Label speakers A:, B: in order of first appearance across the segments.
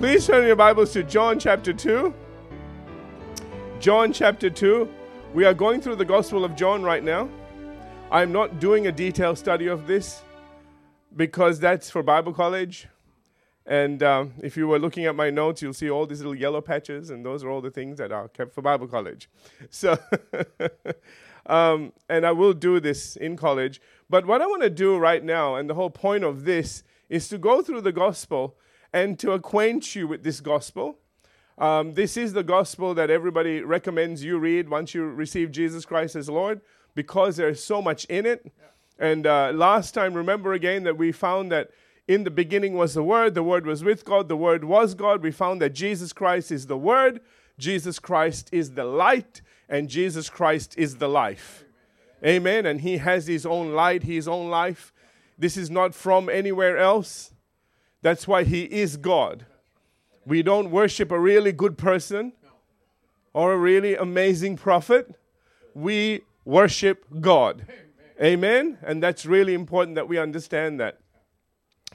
A: Please turn your Bibles to John chapter 2. John chapter 2. We are going through the Gospel of John right now. I'm not doing a detailed study of this because that's for Bible college. And um, if you were looking at my notes, you'll see all these little yellow patches, and those are all the things that are kept for Bible college. So, um, and I will do this in college. But what I want to do right now, and the whole point of this, is to go through the gospel and to acquaint you with this gospel. Um, this is the gospel that everybody recommends you read once you receive Jesus Christ as Lord because there's so much in it. Yeah. And uh, last time, remember again that we found that in the beginning was the Word, the Word was with God, the Word was God. We found that Jesus Christ is the Word, Jesus Christ is the light, and Jesus Christ is the life. Amen. And He has His own light, His own life. This is not from anywhere else. That's why He is God. We don't worship a really good person or a really amazing prophet. We worship God. Amen. And that's really important that we understand that.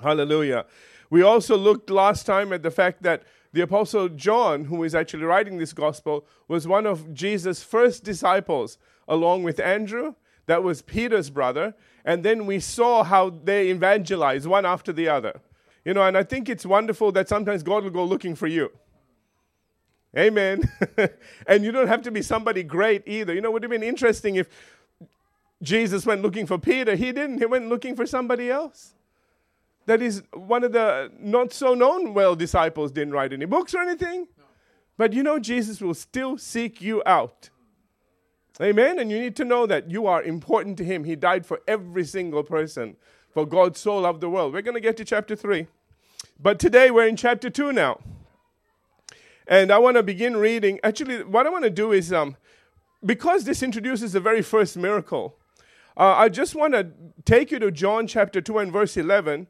A: Hallelujah. We also looked last time at the fact that the Apostle John, who is actually writing this gospel, was one of Jesus' first disciples, along with Andrew. That was Peter's brother. And then we saw how they evangelized one after the other. You know, and I think it's wonderful that sometimes God will go looking for you. Amen. and you don't have to be somebody great either. You know, it would have been interesting if Jesus went looking for Peter. He didn't, he went looking for somebody else. That is, one of the not so known well disciples didn't write any books or anything. But you know, Jesus will still seek you out. Amen. And you need to know that you are important to Him. He died for every single person. For God so loved the world. We're going to get to chapter 3. But today we're in chapter 2 now. And I want to begin reading. Actually, what I want to do is um, because this introduces the very first miracle, uh, I just want to take you to John chapter 2 and verse 11.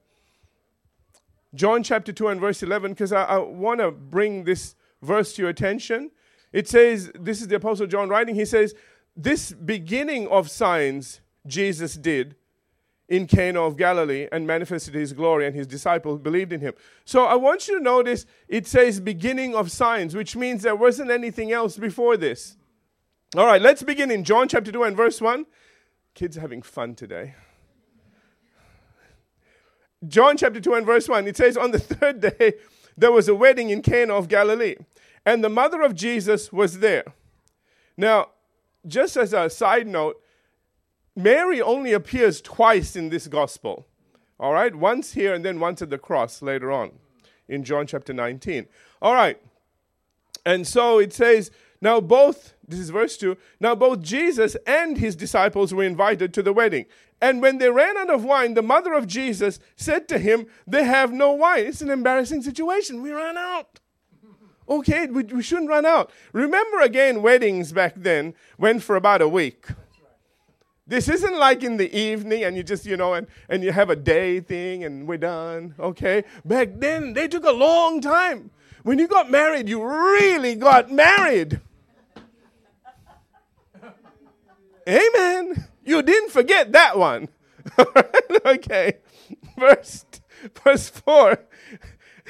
A: John chapter 2 and verse 11, because I, I want to bring this verse to your attention. It says, this is the Apostle John writing, he says, This beginning of signs Jesus did in Cana of Galilee and manifested his glory, and his disciples believed in him. So I want you to notice it says beginning of signs, which means there wasn't anything else before this. All right, let's begin in John chapter 2 and verse 1. Kids having fun today. John chapter 2 and verse 1, it says, On the third day, there was a wedding in Cana of Galilee, and the mother of Jesus was there. Now, just as a side note, Mary only appears twice in this gospel. All right? Once here and then once at the cross later on in John chapter 19. All right. And so it says, now both, this is verse 2, now both Jesus and his disciples were invited to the wedding. And when they ran out of wine, the mother of Jesus said to him, They have no wine. It's an embarrassing situation. We ran out. Okay, we, we shouldn't run out. Remember again, weddings back then went for about a week. This isn't like in the evening and you just, you know, and, and you have a day thing and we're done, okay? Back then, they took a long time. When you got married, you really got married. Amen. You didn't forget that one. okay. Verse, verse 4.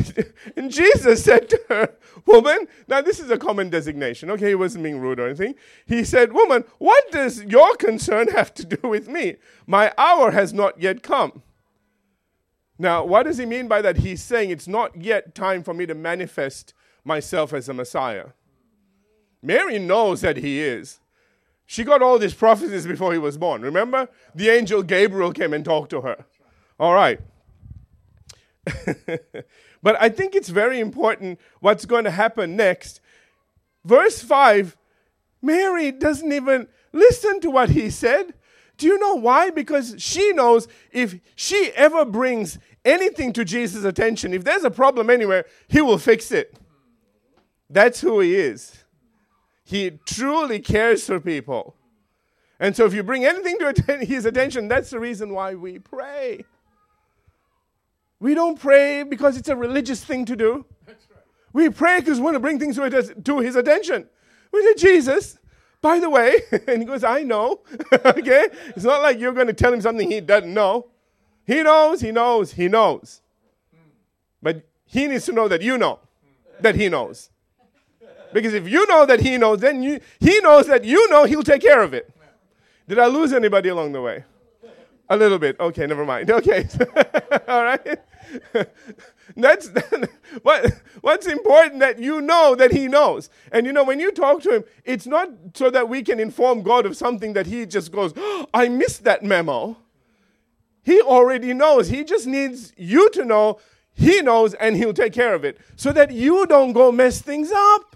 A: and Jesus said to her, Woman, now this is a common designation. Okay, he wasn't being rude or anything. He said, Woman, what does your concern have to do with me? My hour has not yet come. Now, what does he mean by that? He's saying it's not yet time for me to manifest myself as a Messiah. Mary knows that he is. She got all these prophecies before he was born. Remember? The angel Gabriel came and talked to her. All right. but I think it's very important what's going to happen next. Verse 5 Mary doesn't even listen to what he said. Do you know why? Because she knows if she ever brings anything to Jesus' attention, if there's a problem anywhere, he will fix it. That's who he is. He truly cares for people. And so if you bring anything to his attention, that's the reason why we pray. We don't pray because it's a religious thing to do. Right. We pray because we want to bring things to his attention. We say, Jesus, by the way, and he goes, I know. okay? It's not like you're going to tell him something he doesn't know. He knows, he knows, he knows. But he needs to know that you know. that he knows. Because if you know that he knows, then you, he knows that you know he'll take care of it. Did I lose anybody along the way? A little bit. Okay, never mind. Okay. All right. That's what, what's important that you know that He knows. And you know, when you talk to Him, it's not so that we can inform God of something that He just goes, oh, I missed that memo. He already knows. He just needs you to know He knows and He'll take care of it so that you don't go mess things up.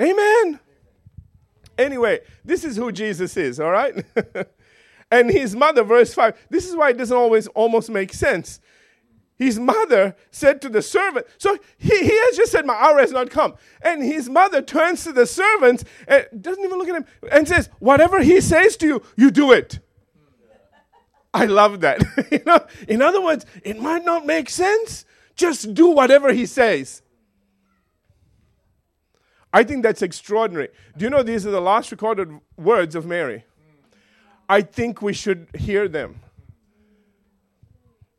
A: Amen. Anyway, this is who Jesus is, all right? And his mother, verse 5, this is why it doesn't always almost make sense his mother said to the servant, so he, he has just said, My hour has not come. And his mother turns to the servants and doesn't even look at him and says, Whatever he says to you, you do it. I love that. you know, in other words, it might not make sense. Just do whatever he says. I think that's extraordinary. Do you know these are the last recorded words of Mary? I think we should hear them.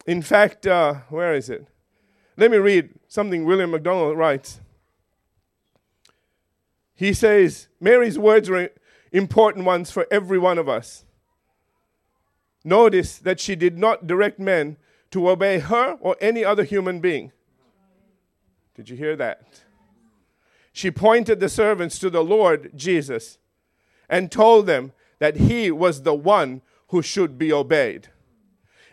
A: In fact, uh, where is it? Let me read something William MacDonald writes. He says, Mary's words are important ones for every one of us. Notice that she did not direct men to obey her or any other human being. Did you hear that? She pointed the servants to the Lord Jesus and told them that he was the one who should be obeyed.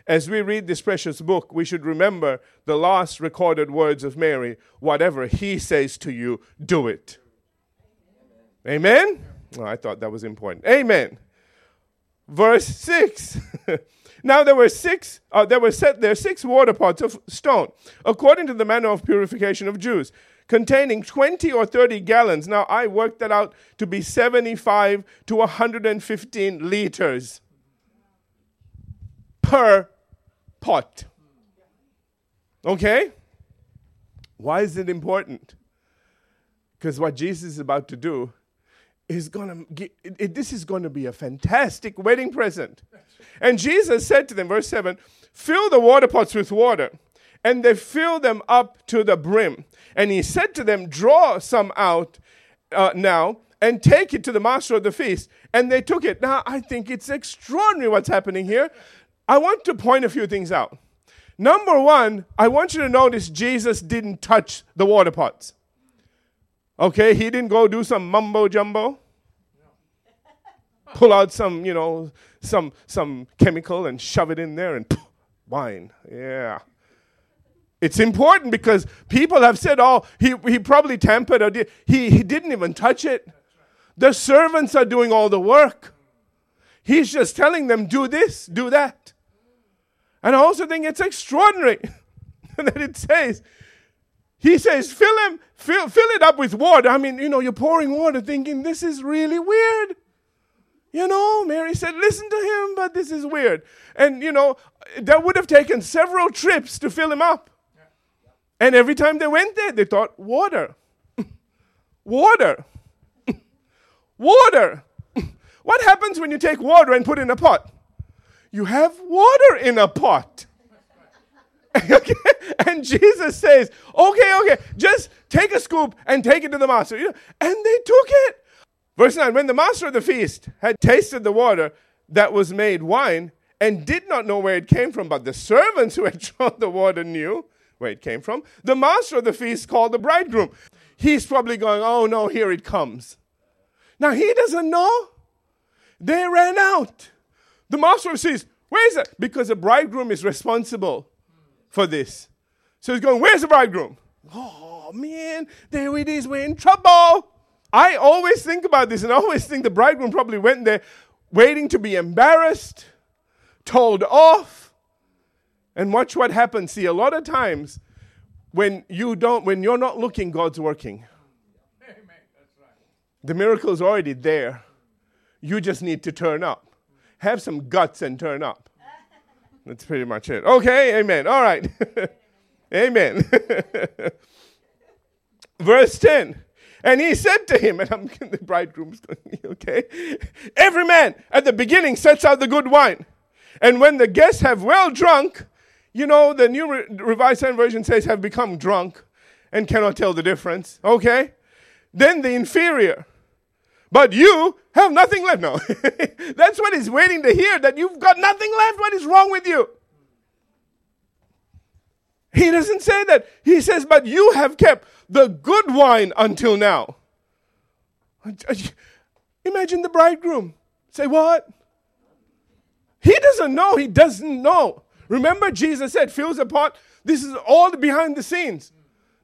A: As we read this precious book, we should remember the last recorded words of Mary whatever he says to you, do it. Amen? Oh, I thought that was important. Amen. Verse 6. now there were six, uh, there were set there six water pots of stone, according to the manner of purification of Jews, containing 20 or 30 gallons. Now I worked that out to be 75 to 115 liters per pot. Okay? Why is it important? Because what Jesus is about to do is going to, this is going to be a fantastic wedding present. And Jesus said to them, verse 7, fill the water pots with water. And they filled them up to the brim. And he said to them, draw some out uh, now and take it to the master of the feast. And they took it. Now, I think it's extraordinary what's happening here. I want to point a few things out. Number one, I want you to notice Jesus didn't touch the water pots. Okay, he didn't go do some mumbo jumbo, pull out some, you know, some some chemical and shove it in there and poof, wine. Yeah. It's important because people have said, oh, he, he probably tampered or did. He, he didn't even touch it. The servants are doing all the work. He's just telling them, do this, do that. And I also think it's extraordinary that it says, he says, fill him, fill, fill it up with water. I mean, you know, you're pouring water thinking this is really weird. You know, Mary said, listen to him, but this is weird. And, you know, that would have taken several trips to fill him up. And every time they went there, they thought, water. water. water. what happens when you take water and put it in a pot? You have water in a pot. okay? And Jesus says, okay, okay, just take a scoop and take it to the master. And they took it. Verse 9 When the master of the feast had tasted the water that was made wine and did not know where it came from, but the servants who had drawn the water knew where it came from, the master of the feast called the bridegroom. He's probably going, oh no, here it comes. Now he doesn't know. They ran out. The master says, Where is it? Because the bridegroom is responsible for this. So he's going, Where's the bridegroom? Oh man, there it is, we're in trouble. I always think about this and I always think the bridegroom probably went there waiting to be embarrassed, told off. And watch what happens. See, a lot of times when you don't, when you're not looking, God's working. Amen. Right. The miracle is already there. You just need to turn up have some guts and turn up. That's pretty much it. Okay, amen. All right. amen. Verse 10. And he said to him, and I'm the bridegroom's going, okay? Every man at the beginning sets out the good wine. And when the guests have well drunk, you know, the new Re- Revised Version says have become drunk. and cannot tell the difference. Okay? Then the inferior. But you have nothing left. No. That's what he's waiting to hear that you've got nothing left. What is wrong with you? He doesn't say that. He says, But you have kept the good wine until now. Imagine the bridegroom. Say, What? He doesn't know. He doesn't know. Remember, Jesus said, fills a pot. This is all behind the scenes.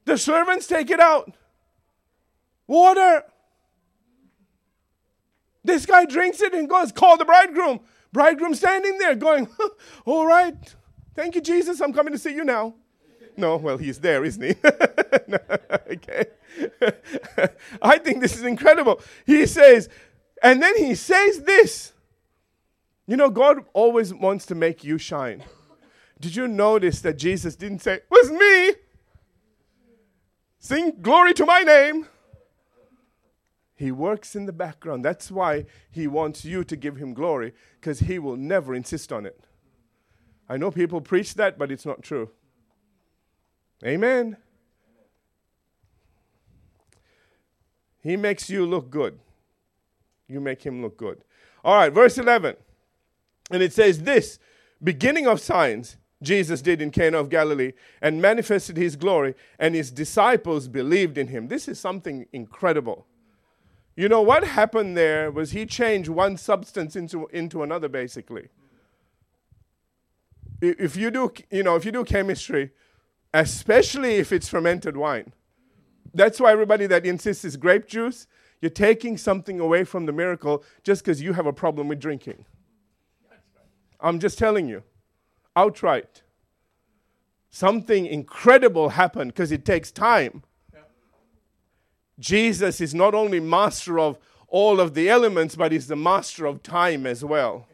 A: The servants take it out. Water. This guy drinks it and goes, call the bridegroom. Bridegroom standing there going, all right. Thank you, Jesus. I'm coming to see you now. No, well, he's there, isn't he? okay. I think this is incredible. He says, and then he says this. You know, God always wants to make you shine. Did you notice that Jesus didn't say, was me? Sing glory to my name. He works in the background. That's why he wants you to give him glory, because he will never insist on it. I know people preach that, but it's not true. Amen. He makes you look good. You make him look good. All right, verse 11. And it says this beginning of signs Jesus did in Cana of Galilee and manifested his glory, and his disciples believed in him. This is something incredible. You know what happened there was he changed one substance into, into another, basically. If you do, you know, if you do chemistry, especially if it's fermented wine, that's why everybody that insists is grape juice, you're taking something away from the miracle just because you have a problem with drinking. I'm just telling you, outright. Something incredible happened because it takes time. Yeah. Jesus is not only master of all of the elements, but he's the master of time as well.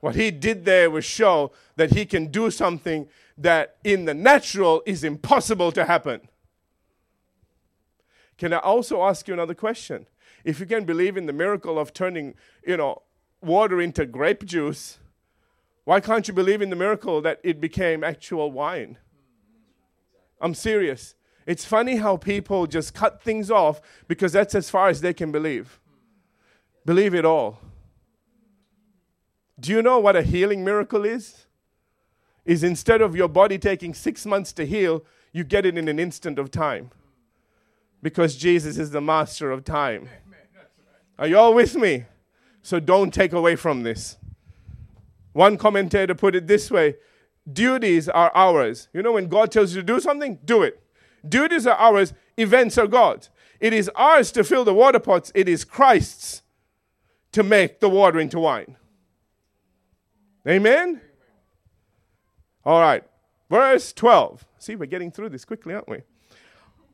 A: What he did there was show that he can do something that in the natural is impossible to happen. Can I also ask you another question? If you can believe in the miracle of turning, you know, water into grape juice, why can't you believe in the miracle that it became actual wine? I'm serious. It's funny how people just cut things off because that's as far as they can believe. Believe it all. Do you know what a healing miracle is? Is instead of your body taking six months to heal, you get it in an instant of time. Because Jesus is the master of time. Are you all with me? So don't take away from this. One commentator put it this way duties are ours. You know, when God tells you to do something, do it. Duties are ours, events are God's. It is ours to fill the water pots, it is Christ's to make the water into wine. Amen? All right, verse 12. See, we're getting through this quickly, aren't we?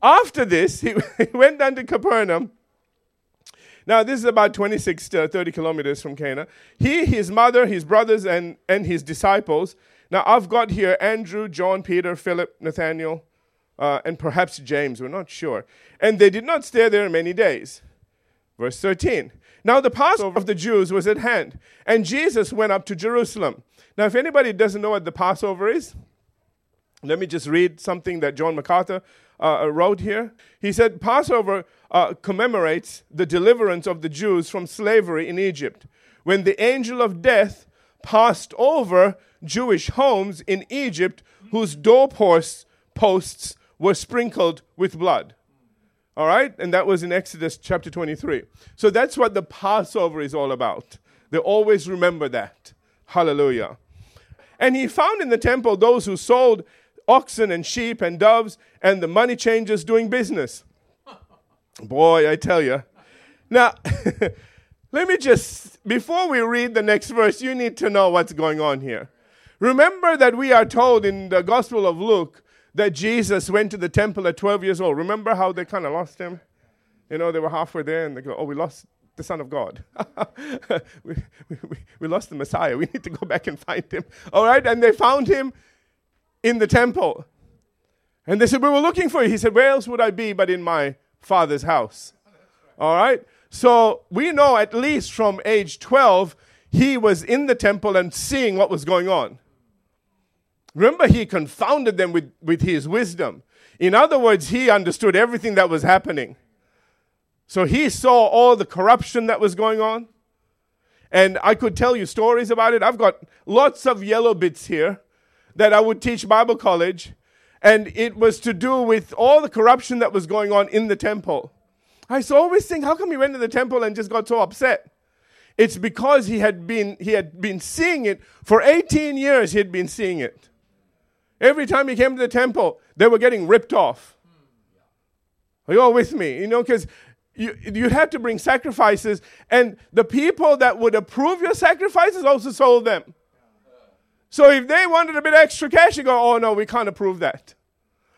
A: After this, he went down to Capernaum now, this is about 26 to 30 kilometers from Cana. He, his mother, his brothers, and, and his disciples. Now, I've got here Andrew, John, Peter, Philip, Nathaniel, uh, and perhaps James. We're not sure. And they did not stay there many days. Verse 13. Now, the Passover of the Jews was at hand, and Jesus went up to Jerusalem. Now, if anybody doesn't know what the Passover is, let me just read something that John MacArthur uh, wrote here. He said, Passover uh, commemorates the deliverance of the Jews from slavery in Egypt, when the angel of death passed over Jewish homes in Egypt whose doorposts posts were sprinkled with blood. All right? And that was in Exodus chapter 23. So that's what the Passover is all about. They always remember that. Hallelujah. And he found in the temple those who sold oxen and sheep and doves and the money changers doing business. Boy, I tell you. Now, let me just, before we read the next verse, you need to know what's going on here. Remember that we are told in the Gospel of Luke that Jesus went to the temple at 12 years old. Remember how they kind of lost him? You know, they were halfway there and they go, oh, we lost the Son of God. we, we, we lost the Messiah. We need to go back and find him. All right, and they found him in the temple. And they said, We were looking for you. He said, Where else would I be but in my father's house? All right? So we know at least from age 12, he was in the temple and seeing what was going on. Remember, he confounded them with, with his wisdom. In other words, he understood everything that was happening. So he saw all the corruption that was going on. And I could tell you stories about it. I've got lots of yellow bits here that I would teach Bible college. And it was to do with all the corruption that was going on in the temple. I used to always think, how come he went to the temple and just got so upset? It's because he had been he had been seeing it for 18 years. He had been seeing it. Every time he came to the temple, they were getting ripped off. Are you all with me? You know, because you, you had to bring sacrifices, and the people that would approve your sacrifices also sold them. So if they wanted a bit extra cash, you go, oh no, we can't approve that.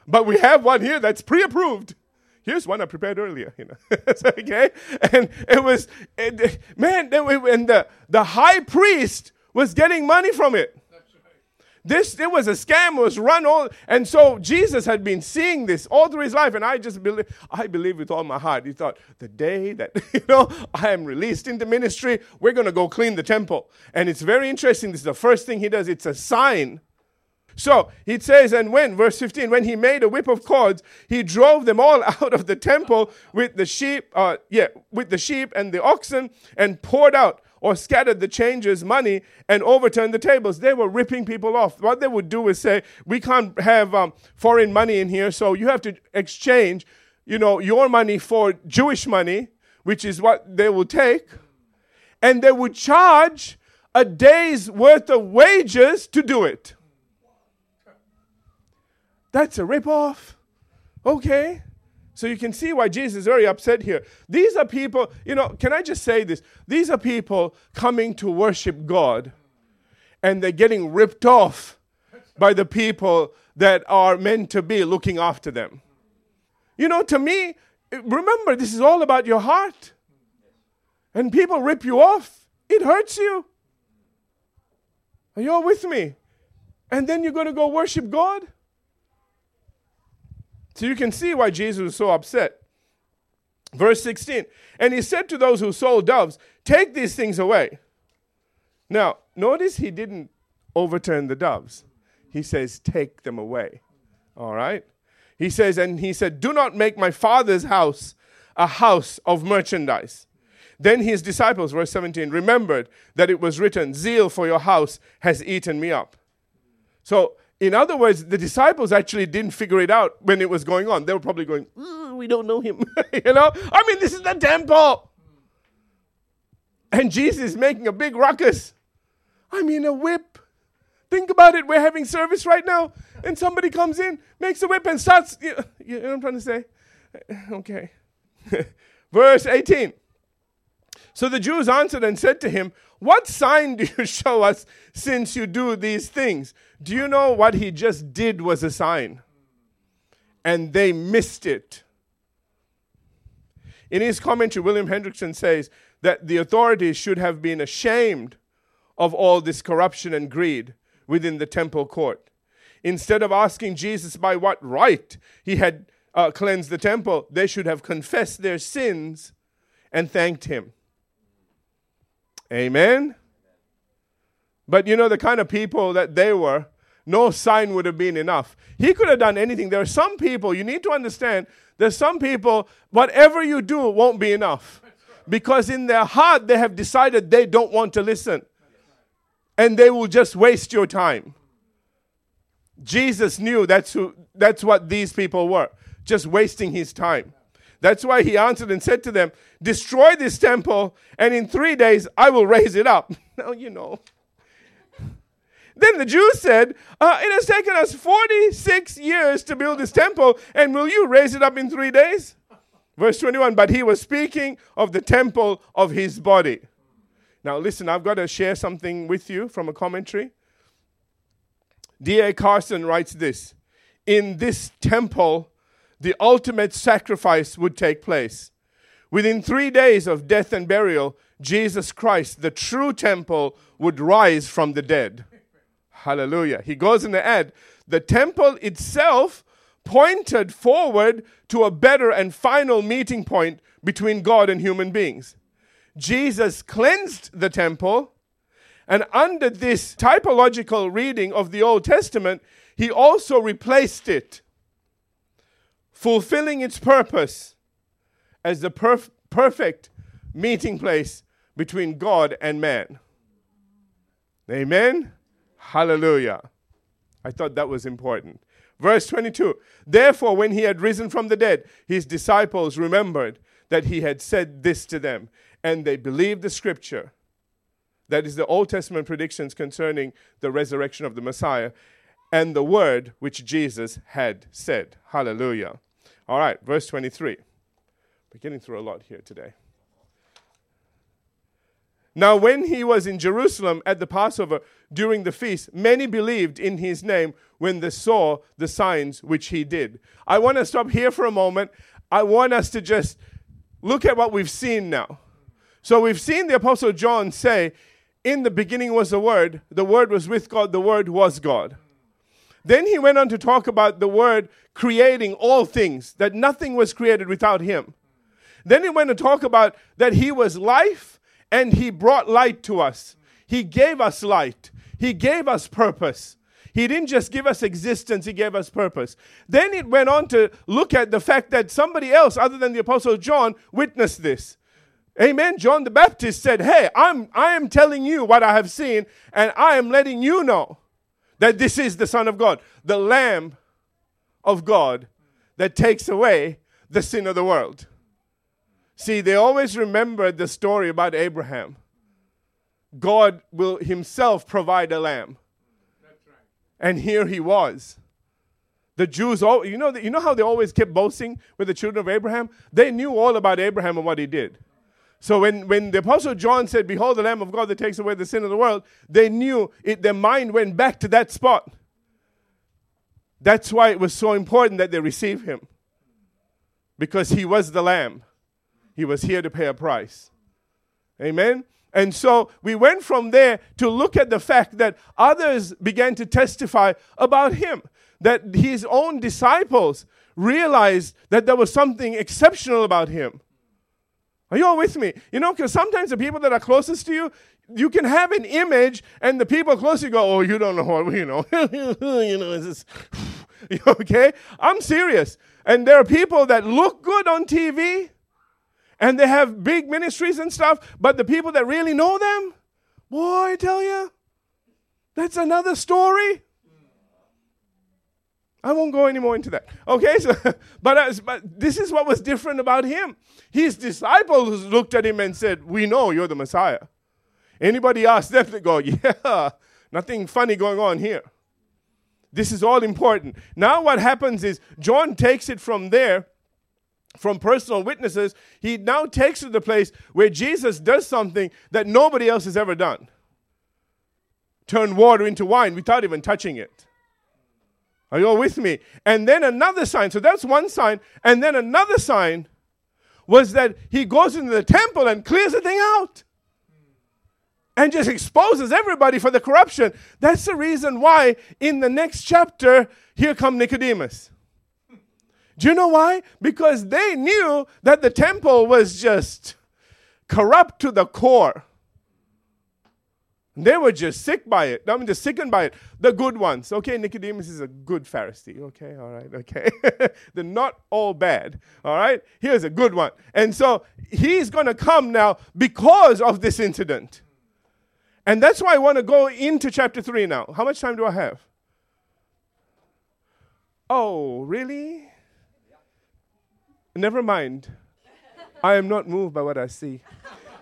A: But we have one here that's pre approved. Here's one I prepared earlier, you know. okay? And it was, it, man, and the, the high priest was getting money from it. This it was a scam, was run all, and so Jesus had been seeing this all through his life, and I just believe, I believe with all my heart. He thought the day that you know I am released into ministry, we're gonna go clean the temple, and it's very interesting. This is the first thing he does. It's a sign. So it says, and when, verse 15, when he made a whip of cords, he drove them all out of the temple with the sheep, uh, yeah, with the sheep and the oxen, and poured out or scattered the changers' money and overturned the tables. They were ripping people off. What they would do is say, "We can't have um, foreign money in here, so you have to exchange, you know, your money for Jewish money, which is what they will take, and they would charge a day's worth of wages to do it." That's a ripoff. Okay. So you can see why Jesus is very upset here. These are people, you know, can I just say this? These are people coming to worship God and they're getting ripped off by the people that are meant to be looking after them. You know, to me, remember, this is all about your heart. And people rip you off, it hurts you. Are you all with me? And then you're going to go worship God? So you can see why Jesus was so upset. Verse 16 And he said to those who sold doves, Take these things away. Now, notice he didn't overturn the doves. He says, Take them away. All right? He says, And he said, Do not make my father's house a house of merchandise. Then his disciples, verse 17, remembered that it was written, Zeal for your house has eaten me up. So in other words, the disciples actually didn't figure it out when it was going on. They were probably going, mm, We don't know him. you know? I mean, this is the temple. And Jesus is making a big ruckus. I mean, a whip. Think about it. We're having service right now, and somebody comes in, makes a whip, and starts. You know, you know what I'm trying to say? Okay. Verse 18. So the Jews answered and said to him, What sign do you show us since you do these things? Do you know what he just did was a sign? And they missed it. In his commentary, William Hendriksen says that the authorities should have been ashamed of all this corruption and greed within the temple court. Instead of asking Jesus by what right he had uh, cleansed the temple, they should have confessed their sins and thanked him. Amen? But you know, the kind of people that they were, no sign would have been enough. He could have done anything. There are some people, you need to understand, there's some people, whatever you do won't be enough. Because in their heart, they have decided they don't want to listen. And they will just waste your time. Jesus knew that's, who, that's what these people were, just wasting his time. That's why he answered and said to them, Destroy this temple, and in three days I will raise it up. now, you know. Then the Jews said, uh, It has taken us 46 years to build this temple, and will you raise it up in three days? Verse 21 But he was speaking of the temple of his body. Now, listen, I've got to share something with you from a commentary. D.A. Carson writes this In this temple, the ultimate sacrifice would take place. Within three days of death and burial, Jesus Christ, the true temple, would rise from the dead. Hallelujah. He goes in the ad. The temple itself pointed forward to a better and final meeting point between God and human beings. Jesus cleansed the temple, and under this typological reading of the Old Testament, he also replaced it fulfilling its purpose as the perf- perfect meeting place between God and man. Amen? Hallelujah. I thought that was important. Verse 22 Therefore, when he had risen from the dead, his disciples remembered that he had said this to them, and they believed the scripture. That is the Old Testament predictions concerning the resurrection of the Messiah and the word which Jesus had said. Hallelujah. All right, verse 23. We're getting through a lot here today. Now, when he was in Jerusalem at the Passover during the feast, many believed in his name when they saw the signs which he did. I want to stop here for a moment. I want us to just look at what we've seen now. So, we've seen the Apostle John say, In the beginning was the Word, the Word was with God, the Word was God. Then he went on to talk about the Word creating all things, that nothing was created without him. Then he went to talk about that he was life and He brought light to us. He gave us light. He gave us purpose. He didn't just give us existence, He gave us purpose. Then it went on to look at the fact that somebody else, other than the Apostle John, witnessed this. Amen. John the Baptist said, Hey, I'm, I am telling you what I have seen, and I am letting you know that this is the Son of God, the Lamb of God that takes away the sin of the world. See, they always remember the story about Abraham. God will himself provide a lamb. And here he was. The Jews, all, you know, you know how they always kept boasting with the children of Abraham? They knew all about Abraham and what he did. So when, when the Apostle John said, Behold the Lamb of God that takes away the sin of the world, they knew it, their mind went back to that spot. That's why it was so important that they receive him. Because he was the Lamb. He was here to pay a price. Amen? And so we went from there to look at the fact that others began to testify about him, that his own disciples realized that there was something exceptional about him. Are you all with me? You know, because sometimes the people that are closest to you, you can have an image, and the people close to you go, "Oh, you don't know what you know." you know, just, okay. I'm serious, and there are people that look good on TV, and they have big ministries and stuff, but the people that really know them, boy, I tell you, that's another story. I won't go any more into that. Okay, so but, but this is what was different about him. His disciples looked at him and said, "We know you're the Messiah." Anybody ask them to go, "Yeah, nothing funny going on here." This is all important. Now, what happens is John takes it from there from personal witnesses, he now takes to the place where Jesus does something that nobody else has ever done turn water into wine without even touching it. Are you all with me? And then another sign. So that's one sign. And then another sign was that he goes into the temple and clears the thing out and just exposes everybody for the corruption. That's the reason why in the next chapter, here come Nicodemus. Do you know why? Because they knew that the temple was just corrupt to the core. They were just sick by it. I mean, just sickened by it. The good ones. Okay, Nicodemus is a good Pharisee. Okay, all right, okay. They're not all bad. All right? Here's a good one. And so he's going to come now because of this incident. And that's why I want to go into chapter 3 now. How much time do I have? Oh, really? Never mind. I am not moved by what I see.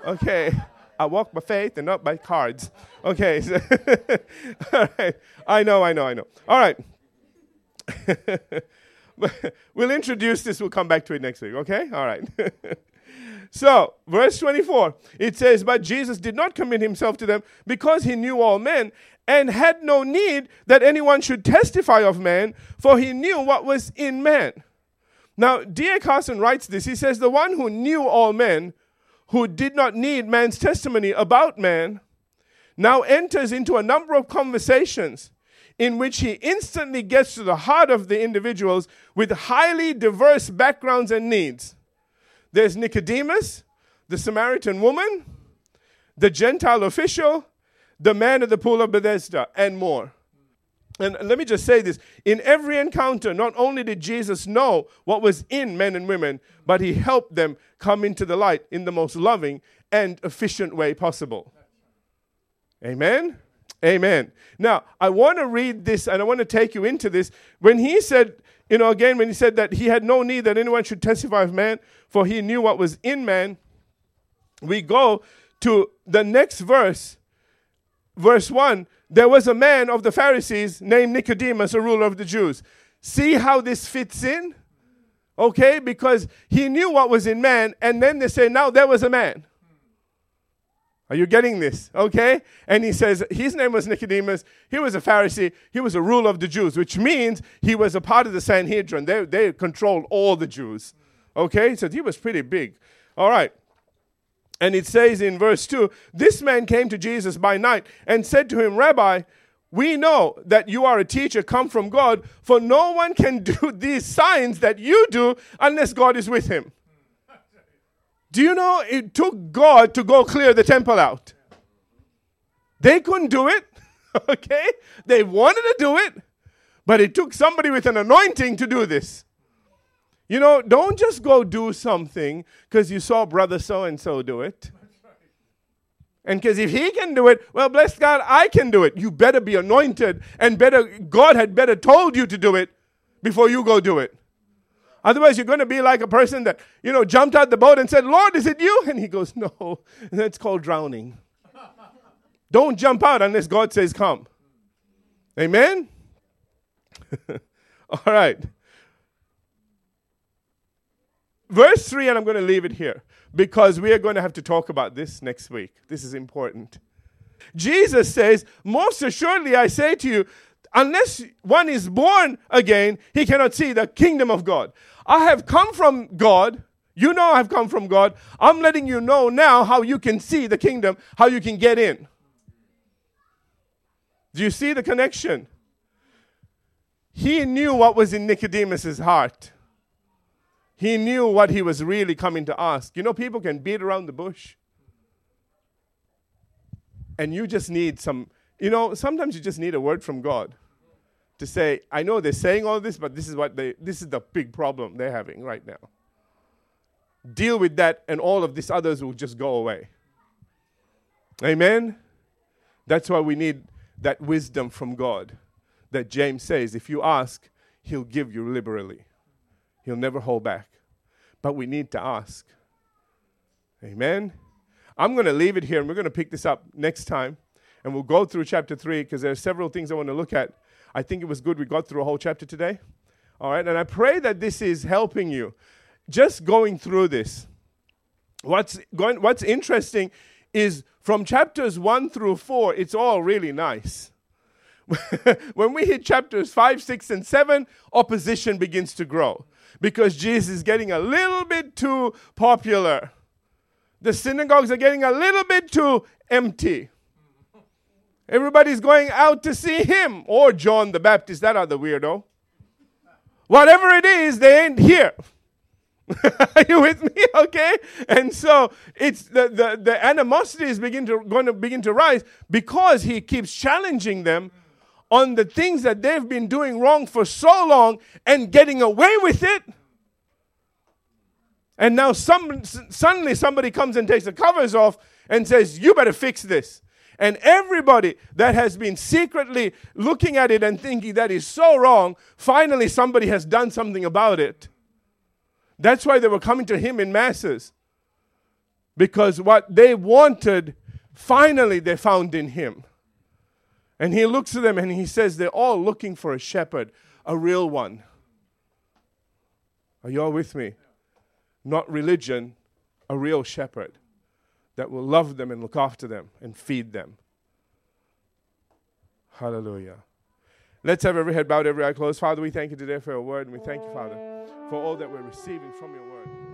A: Okay. I walk by faith and not by cards. Okay. So all right. I know, I know, I know. All right. we'll introduce this. We'll come back to it next week. Okay? All right. so, verse 24, it says, But Jesus did not commit himself to them because he knew all men and had no need that anyone should testify of man, for he knew what was in man. Now, D.A. Carson writes this. He says, The one who knew all men, who did not need man's testimony about man, now enters into a number of conversations in which he instantly gets to the heart of the individuals with highly diverse backgrounds and needs. There's Nicodemus, the Samaritan woman, the Gentile official, the man at the pool of Bethesda, and more. And let me just say this in every encounter, not only did Jesus know what was in men and women, but he helped them come into the light in the most loving and efficient way possible. Amen? Amen. Now, I want to read this and I want to take you into this. When he said, you know, again, when he said that he had no need that anyone should testify of man, for he knew what was in man, we go to the next verse, verse 1. There was a man of the Pharisees named Nicodemus, a ruler of the Jews. See how this fits in? Okay, because he knew what was in man, and then they say, now there was a man. Are you getting this? Okay? And he says his name was Nicodemus. He was a Pharisee. He was a ruler of the Jews, which means he was a part of the Sanhedrin. They, they controlled all the Jews. Okay? So he was pretty big. All right. And it says in verse 2 This man came to Jesus by night and said to him, Rabbi, we know that you are a teacher come from God, for no one can do these signs that you do unless God is with him. Do you know it took God to go clear the temple out? They couldn't do it, okay? They wanted to do it, but it took somebody with an anointing to do this. You know, don't just go do something because you saw brother so and so do it. And because if he can do it, well, bless God, I can do it. You better be anointed, and better God had better told you to do it before you go do it. Otherwise, you're going to be like a person that, you know, jumped out the boat and said, Lord, is it you? And he goes, No. And that's called drowning. Don't jump out unless God says, Come. Amen? All right. Verse 3, and I'm going to leave it here because we are going to have to talk about this next week. This is important. Jesus says, Most assuredly, I say to you, unless one is born again, he cannot see the kingdom of God. I have come from God. You know I've come from God. I'm letting you know now how you can see the kingdom, how you can get in. Do you see the connection? He knew what was in Nicodemus's heart. He knew what he was really coming to ask. You know, people can beat around the bush. And you just need some, you know, sometimes you just need a word from God to say, I know they're saying all this, but this is what they this is the big problem they're having right now. Deal with that and all of these others will just go away. Amen. That's why we need that wisdom from God that James says, if you ask, he'll give you liberally. He'll never hold back. But we need to ask. Amen. I'm going to leave it here and we're going to pick this up next time. And we'll go through chapter 3 because there are several things I want to look at I think it was good we got through a whole chapter today. All right, and I pray that this is helping you. Just going through this. What's going what's interesting is from chapters 1 through 4, it's all really nice. when we hit chapters 5, 6, and 7, opposition begins to grow because Jesus is getting a little bit too popular. The synagogues are getting a little bit too empty. Everybody's going out to see him or John the Baptist, that other weirdo. Whatever it is, they ain't here. Are you with me? Okay? And so it's the, the, the animosity is begin to, going to begin to rise because he keeps challenging them on the things that they've been doing wrong for so long and getting away with it. And now some, suddenly somebody comes and takes the covers off and says, You better fix this. And everybody that has been secretly looking at it and thinking that is so wrong, finally somebody has done something about it. That's why they were coming to him in masses. Because what they wanted, finally they found in him. And he looks at them and he says, They're all looking for a shepherd, a real one. Are you all with me? Not religion, a real shepherd that will love them and look after them and feed them. Hallelujah. Let's have every head bowed, every eye closed. Father, we thank you today for your word, and we thank you, Father, for all that we're receiving from your word.